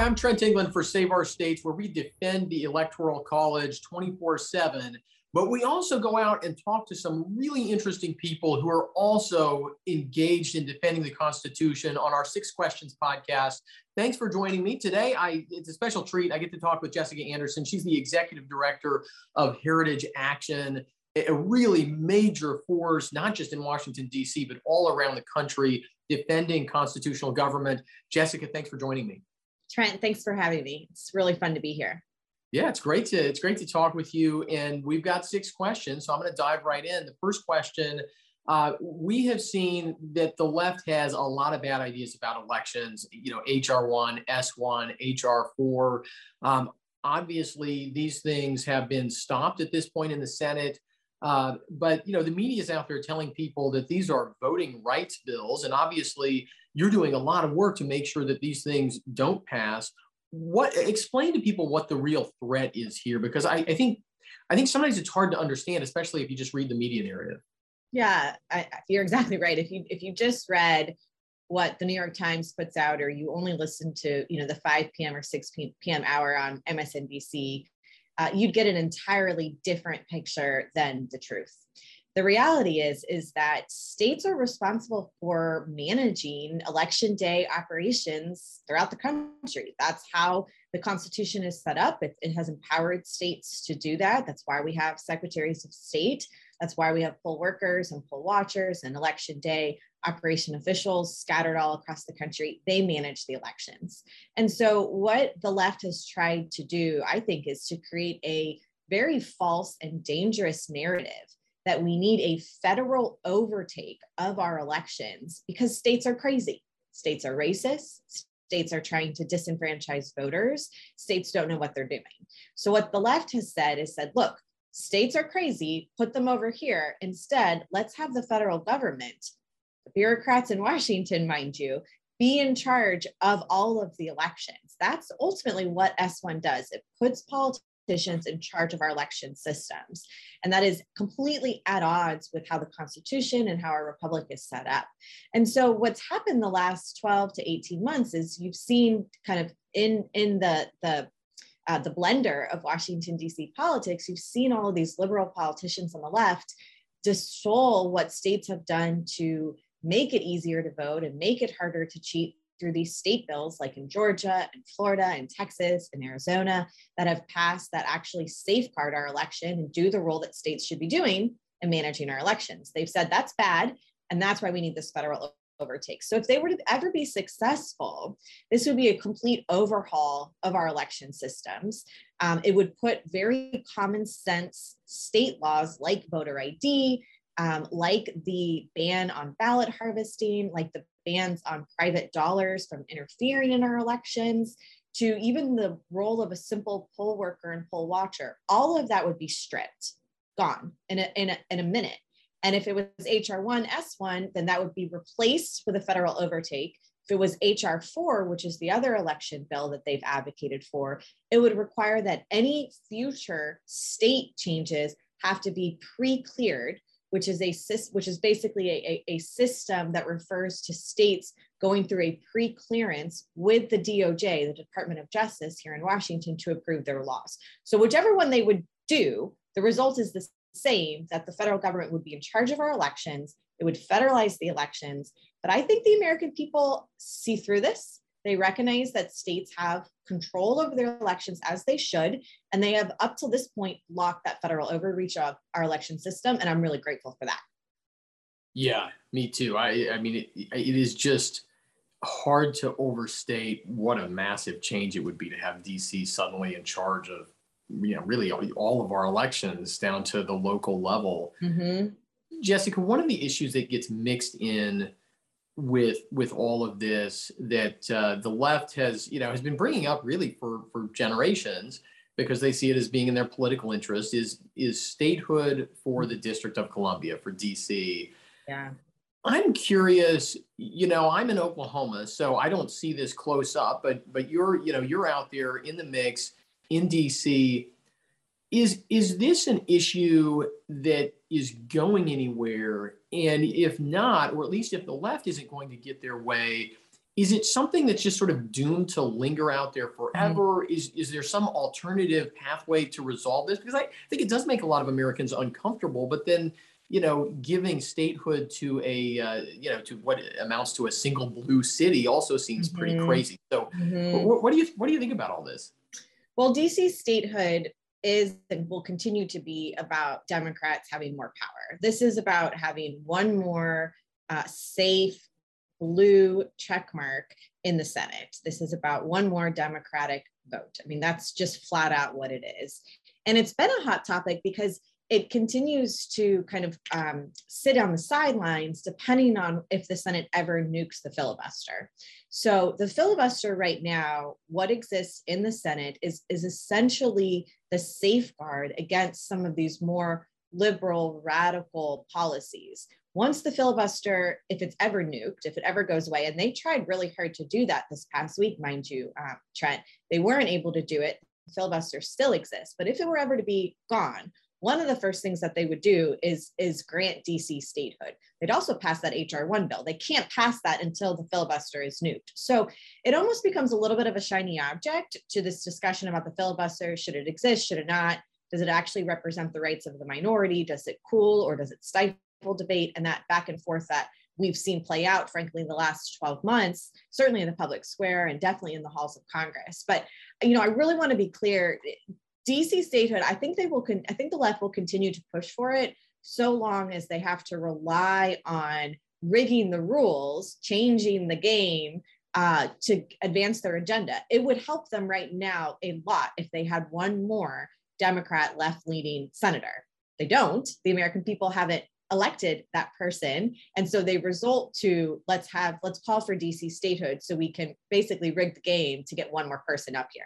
Hi, I'm Trent England for Save Our States, where we defend the Electoral College 24 7. But we also go out and talk to some really interesting people who are also engaged in defending the Constitution on our Six Questions podcast. Thanks for joining me today. I, it's a special treat. I get to talk with Jessica Anderson. She's the executive director of Heritage Action, a really major force, not just in Washington, D.C., but all around the country defending constitutional government. Jessica, thanks for joining me. Trent, thanks for having me. It's really fun to be here. Yeah, it's great to it's great to talk with you. And we've got six questions, so I'm going to dive right in. The first question: uh, We have seen that the left has a lot of bad ideas about elections. You know, HR one, S one, HR four. Um, obviously, these things have been stopped at this point in the Senate. Uh, but you know, the media is out there telling people that these are voting rights bills, and obviously, you're doing a lot of work to make sure that these things don't pass. What explain to people what the real threat is here? Because I, I think I think sometimes it's hard to understand, especially if you just read the media narrative. Yeah, I, you're exactly right. If you if you just read what the New York Times puts out, or you only listen to you know the 5 p.m. or 6 p.m. hour on MSNBC, uh, you'd get an entirely different picture than the truth. The reality is is that states are responsible for managing election day operations throughout the country. That's how the constitution is set up. It, it, has empowered states to do that. That's why we have secretaries of state. That's why we have poll workers and poll watchers and election day operation officials scattered all across the country they manage the elections and so what the left has tried to do i think is to create a very false and dangerous narrative that we need a federal overtake of our elections because states are crazy. States are racist. States are trying to disenfranchise voters. States don't know what they're doing. So, what the left has said is said, look, states are crazy, put them over here. Instead, let's have the federal government, bureaucrats in Washington, mind you, be in charge of all of the elections. That's ultimately what S1 does. It puts politicians in charge of our election systems. And that is completely at odds with how the Constitution and how our republic is set up. And so what's happened the last 12 to 18 months is you've seen kind of in, in the, the uh, the blender of Washington, D.C. politics, you've seen all of these liberal politicians on the left distol what states have done to make it easier to vote and make it harder to cheat through these state bills, like in Georgia and Florida and Texas and Arizona, that have passed that actually safeguard our election and do the role that states should be doing in managing our elections. They've said that's bad, and that's why we need this federal overtake. So if they were to ever be successful, this would be a complete overhaul of our election systems. Um, it would put very common sense state laws like voter ID, um, like the ban on ballot harvesting, like the bans on private dollars from interfering in our elections, to even the role of a simple poll worker and poll watcher, all of that would be stripped, gone in a, in a, in a minute. And if it was HR1, S1, then that would be replaced with a federal overtake. If it was HR4, which is the other election bill that they've advocated for, it would require that any future state changes have to be pre cleared which is a which is basically a, a, a system that refers to states going through a pre-clearance with the DOJ, the Department of Justice here in Washington, to approve their laws. So whichever one they would do, the result is the same: that the federal government would be in charge of our elections. It would federalize the elections. But I think the American people see through this. They recognize that states have control over their elections as they should, and they have up till this point locked that federal overreach of our election system, and I'm really grateful for that. Yeah, me too. I I mean, it, it is just hard to overstate what a massive change it would be to have DC suddenly in charge of you know really all of our elections down to the local level. Mm-hmm. Jessica, one of the issues that gets mixed in with with all of this that uh, the left has you know has been bringing up really for for generations because they see it as being in their political interest is is statehood for the District of Columbia for DC. Yeah. I'm curious, you know, I'm in Oklahoma, so I don't see this close up, but but you're, you know, you're out there in the mix in DC. Is is this an issue that is going anywhere? And if not, or at least if the left isn't going to get their way, is it something that's just sort of doomed to linger out there forever? Mm-hmm. Is is there some alternative pathway to resolve this? Because I think it does make a lot of Americans uncomfortable, but then you know, giving statehood to a, uh, you know, to what amounts to a single blue city also seems mm-hmm. pretty crazy. So, mm-hmm. what, what, do you what do you think about all this? Well, DC statehood is and will continue to be about Democrats having more power. This is about having one more uh, safe blue check mark in the Senate. This is about one more Democratic vote. I mean, that's just flat out what it is. And it's been a hot topic because it continues to kind of um, sit on the sidelines depending on if the Senate ever nukes the filibuster. So the filibuster right now, what exists in the Senate is, is essentially the safeguard against some of these more liberal, radical policies. Once the filibuster, if it's ever nuked, if it ever goes away, and they tried really hard to do that this past week, mind you, uh, Trent, they weren't able to do it. The filibuster still exists. But if it were ever to be gone, one of the first things that they would do is is grant DC statehood. They'd also pass that HR one bill. They can't pass that until the filibuster is nuked. So it almost becomes a little bit of a shiny object to this discussion about the filibuster. Should it exist? Should it not? Does it actually represent the rights of the minority? Does it cool or does it stifle debate? And that back and forth that we've seen play out, frankly, in the last 12 months, certainly in the public square and definitely in the halls of Congress. But you know, I really want to be clear. DC statehood, I think they will, con- I think the left will continue to push for it so long as they have to rely on rigging the rules, changing the game uh, to advance their agenda. It would help them right now a lot if they had one more Democrat left leaning senator. They don't. The American people haven't elected that person. And so they result to let's have, let's call for DC statehood so we can basically rig the game to get one more person up here.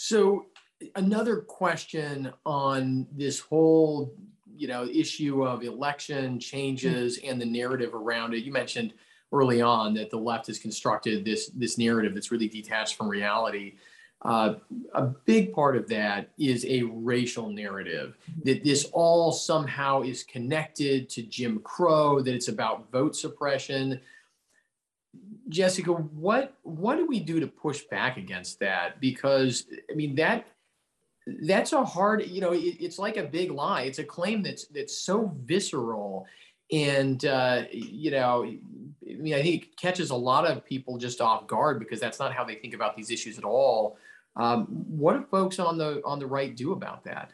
So another question on this whole, you know, issue of election changes and the narrative around it. You mentioned early on that the left has constructed this this narrative that's really detached from reality. Uh, a big part of that is a racial narrative that this all somehow is connected to Jim Crow, that it's about vote suppression, Jessica, what what do we do to push back against that? Because I mean that that's a hard, you know, it, it's like a big lie. It's a claim that's that's so visceral, and uh, you know, I mean, I think it catches a lot of people just off guard because that's not how they think about these issues at all. Um, what do folks on the on the right do about that?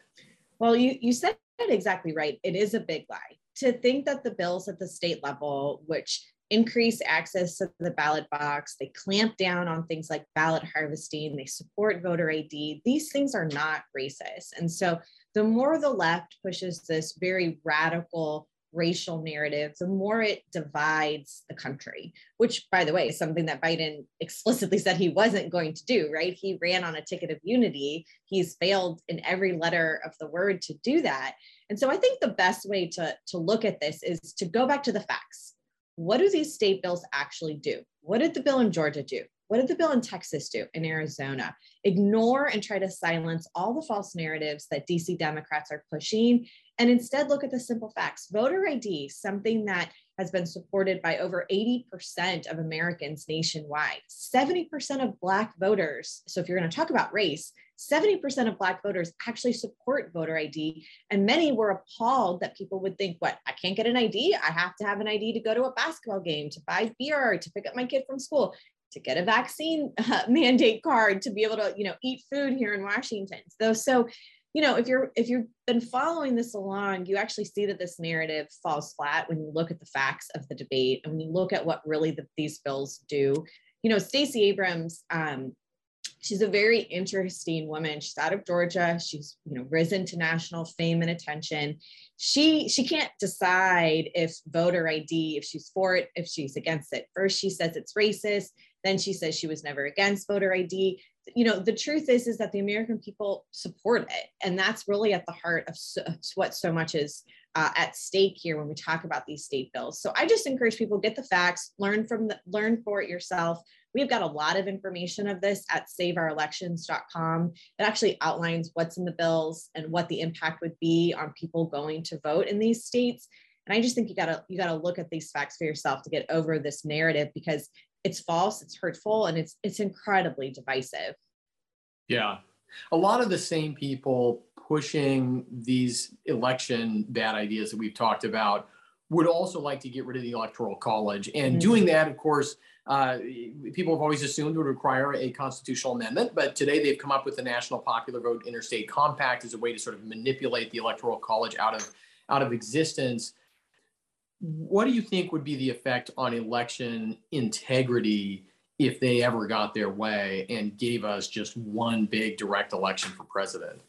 Well, you you said it exactly right. It is a big lie to think that the bills at the state level, which increase access to the ballot box. They clamp down on things like ballot harvesting. They support voter ID. These things are not racist. And so the more the left pushes this very radical racial narrative, the more it divides the country, which, by the way, is something that Biden explicitly said he wasn't going to do, right? He ran on a ticket of unity. He's failed in every letter of the word to do that. And so I think the best way to, to look at this is to go back to the facts what do these state bills actually do? What did the bill in Georgia do? What did the bill in Texas do, in Arizona? Ignore and try to silence all the false narratives that DC Democrats are pushing and instead look at the simple facts. Voter ID, something that has been supported by over 80% of Americans nationwide. 70% of Black voters, so if you're going to talk about race, 70% of Black voters actually support voter ID. And many were appalled that people would think, what, I can't get an ID? I have to have an ID to go to a basketball game, to buy beer, to pick up my kid from school, to get a vaccine uh, mandate card, to be able to, you know, eat food here in Washington. So, so you know if you're if you've been following this along you actually see that this narrative falls flat when you look at the facts of the debate and when you look at what really the, these bills do. You know stacey abrams um, she's a very interesting woman. She's out of georgia. She's you know risen to national fame and attention. She she can't decide if voter id if she's for it if she's against it. First she says it's racist then she says she was never against voter id you know the truth is is that the american people support it. And that's really at the heart of, so, what so much is uh, at stake here when we talk about these state bills. So i just encourage people get the facts learn from the learn for it yourself. We've got a lot of information of this at saveourelections.com it actually outlines what's in the bills and what the impact would be on people going to vote in these states. And I just think you gotta you gotta look at these facts for yourself to get over this narrative because it's false, it's hurtful, and it's it's incredibly divisive. Yeah. A lot of the same people pushing these election bad ideas that we've talked about would also like to get rid of the electoral college and mm-hmm. doing that of course uh, people have always assumed would require a constitutional amendment, but today they've come up with the National Popular Vote Interstate Compact as a way to sort of manipulate the Electoral College out of out of existence. What do you think would be the effect on election integrity if they ever got their way and gave us just one big direct election for president?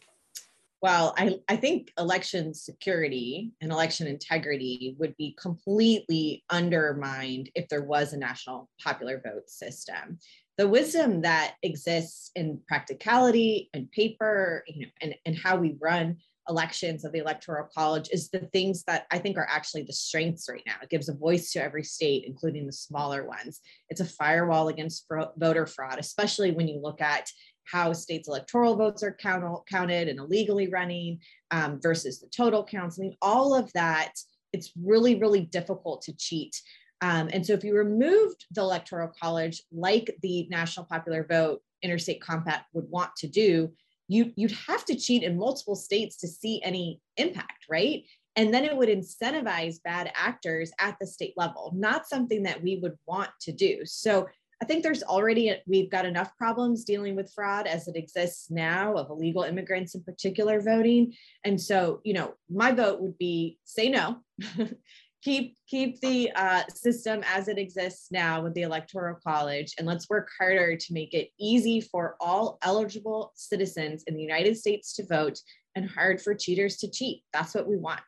well, I, I think election security and election integrity would be completely undermined if there was a national popular vote system. The wisdom that exists in practicality and paper, you know, and, and how we run elections of the electoral college is the things that I think are actually the strengths right now. It gives a voice to every state, including the smaller ones. It's a firewall against voter fraud, especially when you look at how states' electoral votes are count, counted and illegally running um, versus the total counts. I mean, all of that, it's really, really difficult to cheat. Um, and so if you removed the electoral college, like the National Popular Vote Interstate Compact would want to do, you, you'd have to cheat in multiple states to see any impact, right? And then it would incentivize bad actors at the state level, not something that we would want to do. So I think there's already, we've got enough problems dealing with fraud as it exists now of illegal immigrants in particular voting. And so, you know, my vote would be say no, keep, keep the uh, system as it exists now with the electoral college. And let's work harder to make it easy for all eligible citizens in the United States to vote and hard for cheaters to cheat. That's what we want.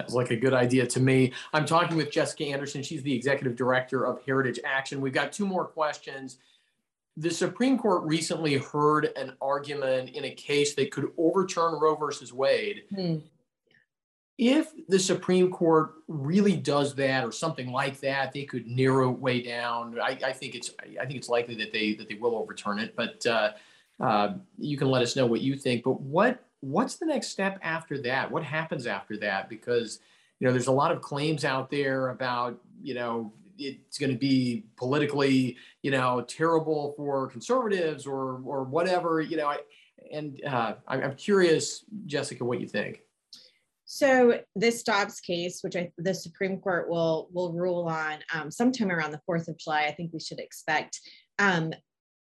Sounds like a good idea to me. I'm talking with Jessica Anderson. She's the executive director of Heritage Action. We've got two more questions. The Supreme Court recently heard an argument in a case that could overturn Roe versus Wade. Hmm. If the Supreme Court really does that or something like that, they could narrow it way down. I, I think it's I think it's likely that they that they will overturn it. But uh, uh, you can let us know what you think. But what what's the next step after that? What happens after that? Because you know, there's a lot of claims out there about you know it's going to be politically you know terrible for conservatives or or whatever you know. I, and uh, I'm curious, Jessica, what you think. So this Dobbs case, which I, the Supreme Court will will rule on um, sometime around the Fourth of July, I think we should expect. Um,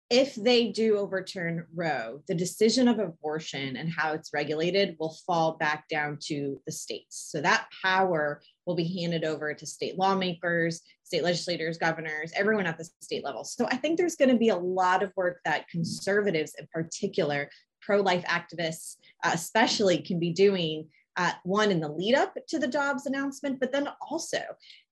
if they do overturn Roe, the decision of abortion and how it's regulated will fall back down to the states. So that power will be handed over to state lawmakers, state legislators, governors, everyone at the state level. So I think there's going to be a lot of work that conservatives, in particular, pro life activists, uh, especially, can be doing uh, one in the lead up to the Dobbs announcement, but then also.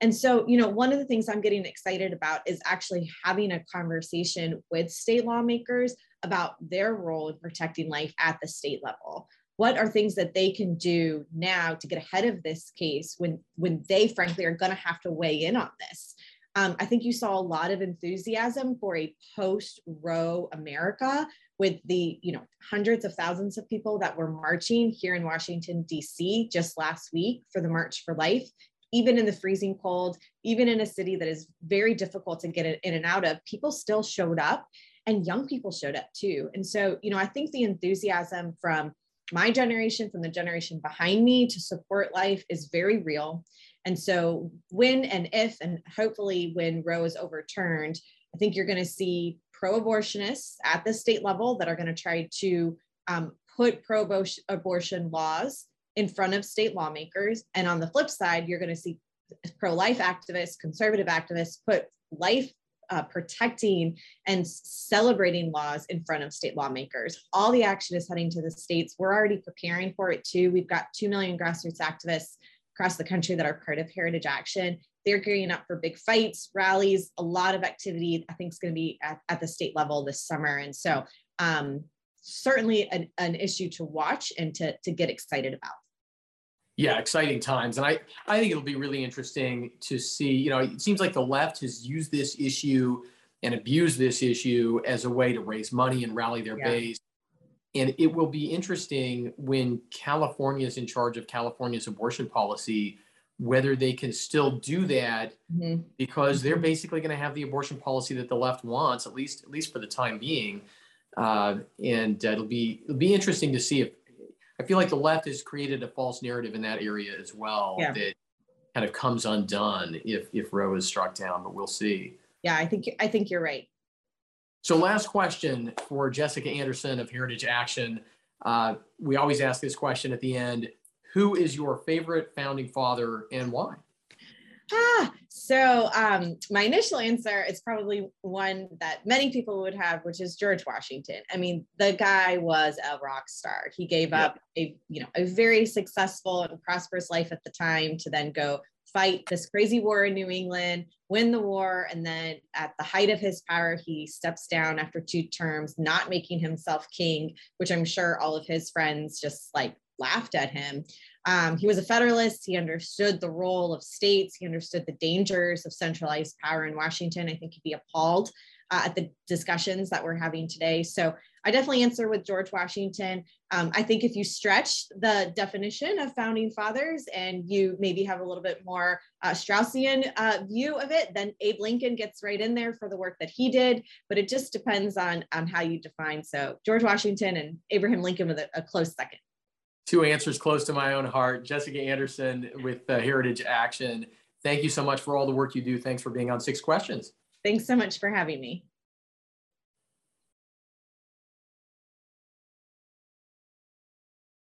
And so, you know, one of the things I'm getting excited about is actually having a conversation with state lawmakers about their role in protecting life at the state level. What are things that they can do now to get ahead of this case when, when they, frankly, are going to have to weigh in on this? Um, I think you saw a lot of enthusiasm for a post Roe America with the you know hundreds of thousands of people that were marching here in Washington D.C. just last week for the March for Life. Even in the freezing cold, even in a city that is very difficult to get in and out of, people still showed up and young people showed up too. And so, you know, I think the enthusiasm from my generation, from the generation behind me to support life is very real. And so, when and if, and hopefully when Roe is overturned, I think you're going to see pro abortionists at the state level that are going to try to um, put pro abortion laws in front of state lawmakers. And on the flip side, you're going to see pro life activists, conservative activists put life uh, protecting and celebrating laws in front of state lawmakers. All the action is heading to the states. We're already preparing for it too. We've got 2 million grassroots activists across the country that are part of Heritage Action. They're gearing up for big fights, rallies, a lot of activity. I think is going to be at, at, the state level this summer. And so, um, certainly an, an issue to watch and to, to get excited about. Yeah, exciting times. And I, I think it'll be really interesting to see, you know, it seems like the left has used this issue and abused this issue as a way to raise money and rally their yeah. base. And it will be interesting when California is in charge of California's abortion policy, whether they can still do that Mhm. because they're basically going to have the abortion policy that the left wants, at least at least for the time being. Uh, and uh, it'll be it'll be interesting to see if I feel like the left has created a false narrative in that area as well Yeah. that kind of comes undone if if Roe is struck down. But we'll see. Yeah, I think I think you're right. So, last question for Jessica Anderson of Heritage Action. Uh, we always ask this question at the end Who is your favorite founding father and why? Ah, so um, my initial answer is probably one that many people would have, which is George Washington. I mean, the guy was a rock star. He gave up a you know a very successful and prosperous life at the time to then go fight this crazy war in New England, win the war, and then at the height of his power, he steps down after two terms, not making himself king, which I'm sure all of his friends just like laughed at him. Um, he was a Federalist. He understood the role of states. He understood the dangers of centralized power in Washington. I think he'd be appalled uh, at the discussions that we're having today. So I definitely answer with George Washington. Um, I think if you stretch the definition of founding fathers and you maybe have a little bit more uh, Straussian uh, view of it, then Abe Lincoln gets right in there for the work that he did. But it just depends on on how you define. So George Washington and Abraham Lincoln with a, a close second. Two answers close to my own heart. Jessica Anderson with uh, Heritage Action. Thank you so much for all the work you do. Thanks for being on Six Questions. Thanks so much for having me.